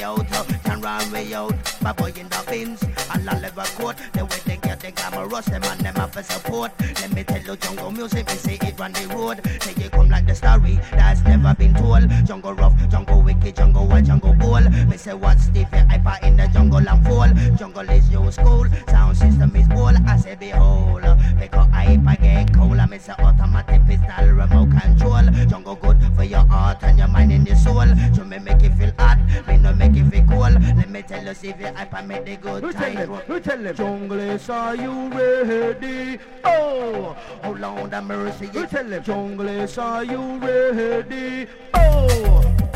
way out, uh, can run way out. My boy in the bins, and I live a court The way they get the glamorous, them and them have a support. Let me tell you jungle music, me say it run the road. Say it come like the story that's never been told. Jungle rough, jungle wicked, jungle wild, jungle bull Me say what's the hyper in the jungle and fall Jungle is new school, sound system is old I say behold, because hyper get cool I me say automatic pistol remote control Jungle good for your heart and your mind and your soul To me make you feel hot, me no make you feel cold Let me tell you, see if you hyper make the good Who tell them? Who tell them? Junglist, are you ready? Oh! Oh Lord have mercy, Who tell them? Junglist, are you ready? Oh!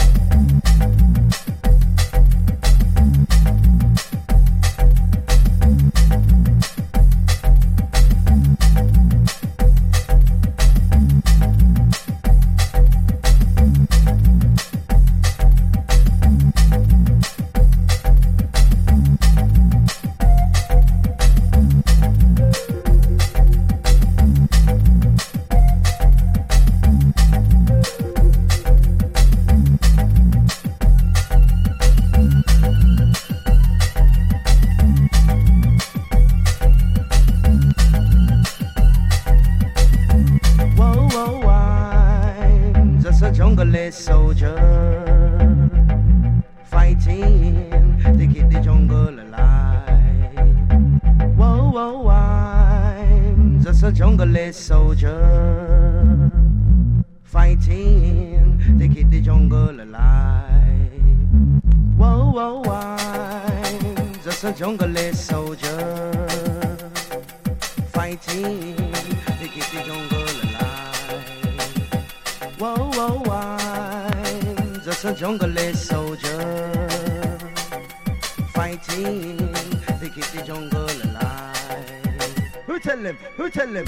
A junglist soldier fighting to keep the jungle alive. Whoa, whoa, I'm just a junglist soldier fighting to keep the jungle alive. Who tell them? Who tell them?